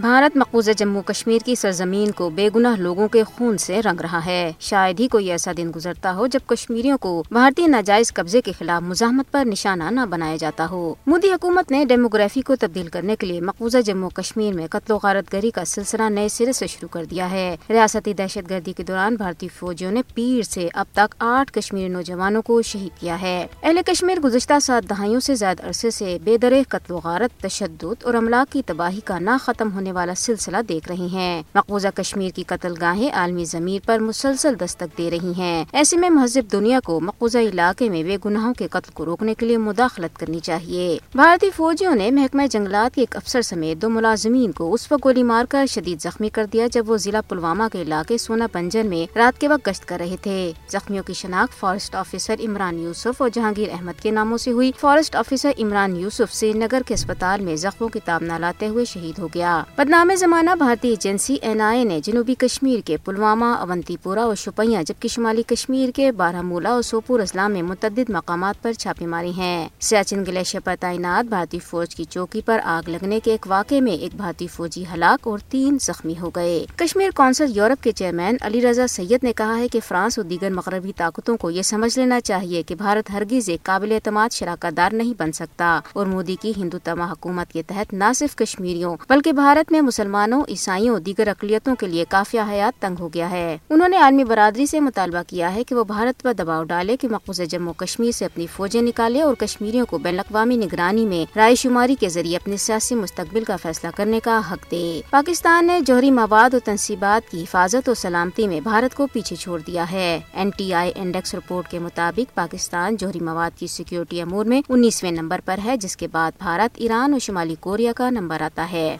بھارت مقبوضہ جموں کشمیر کی سرزمین کو بے گناہ لوگوں کے خون سے رنگ رہا ہے۔ شاید ہی کوئی ایسا دن گزرتا ہو جب کشمیریوں کو بھارتی ناجائز قبضے کے خلاف مزاحمت پر نشانہ نہ بنایا جاتا ہو۔ مودی حکومت نے ڈیموگرافی کو تبدیل کرنے کے لیے مقبوضہ جموں کشمیر میں قتل و غارت گری کا سلسلہ نئے سرے سے شروع کر دیا ہے۔ ریاستی دہشت گردی کے دوران بھارتی فوجیوں نے پیر سے اب تک آٹھ کشمیری نوجوانوں کو شہید کیا ہے۔ اہل کشمیر گزشتہ سات دہائیوں سے زیادہ عرصے سے بے درے قتل و غارت، تشدد اور املاک کی تباہی کا نہ ختم ہونے والا سلسلہ دیکھ رہی ہیں۔ مقبوضہ کشمیر کی قتل گاہیں عالمی زمین پر مسلسل دستک دے رہی ہیں۔ ایسے میں مہذب دنیا کو مقبوضہ علاقے میں بے گناہوں کے قتل کو روکنے کے لیے مداخلت کرنی چاہیے۔ بھارتی فوجیوں نے محکمہ جنگلات کے ایک افسر سمیت دو ملازمین کو اس وقت گولی مار کر شدید زخمی کر دیا جب وہ ضلع پلوامہ کے علاقے سونا پنجن میں رات کے وقت گشت کر رہے تھے۔ زخمیوں کی شناخت فارسٹ آفیسر عمران یوسف اور جہانگیر احمد کے ناموں سے ہوئی۔ Forest officer Imran Yousuf Srinagar کے اسپتال میں زخموں کی تاب نہ لاتے ہوئے شہید ہو گیا۔ بدنام زمانہ بھارتی ایجنسی این آئی اے نے جنوبی کشمیر کے پلوامہ اونتی پورا اور شپیاں جبکہ شمالی کشمیر کے بارہ مولا اور سوپور اضلاع میں متعدد مقامات پر چھاپے ماری ہیں۔ سیاچن گلیشیئر پر تعینات، بھارتی فوج کی چوکی پر آگ لگنے کے ایک واقعے میں ایک بھارتی فوجی ہلاک اور تین زخمی ہو گئے۔ کشمیر کونسل یورپ کے چیئرمین علی رضا سید نے کہا ہے کہ فرانس اور دیگر مغربی طاقتوں کو یہ سمجھ لینا چاہیے کہ بھارت ہرگیز ایک قابل اعتماد شراکت دار نہیں بن سکتا اور مودی کی ہندو تما حکومت کے تحت نہ صرف کشمیریوں بلکہ بھارت میں مسلمانوں، عیسائیوں دیگر اقلیتوں کے لیے کافی حیات تنگ ہو گیا ہے۔ انہوں نے عالمی برادری سے مطالبہ کیا ہے کہ وہ بھارت پر دباؤ ڈالے، کہ مقبوضہ جموں کشمیر سے اپنی فوجیں نکالے اور کشمیریوں کو بین الاقوامی نگرانی میں رائے شماری کے ذریعے اپنے سیاسی مستقبل کا فیصلہ کرنے کا حق دے۔ پاکستان نے جوہری مواد اور تنصیبات کی حفاظت اور سلامتی میں بھارت کو پیچھے چھوڑ دیا ہے۔ N T I index report کے مطابق پاکستان جوہری مواد کی سیکورٹی امور میں انیسویں نمبر پر ہے، جس کے بعد بھارت، ایران اور شمالی کوریا کا نمبر آتا ہے۔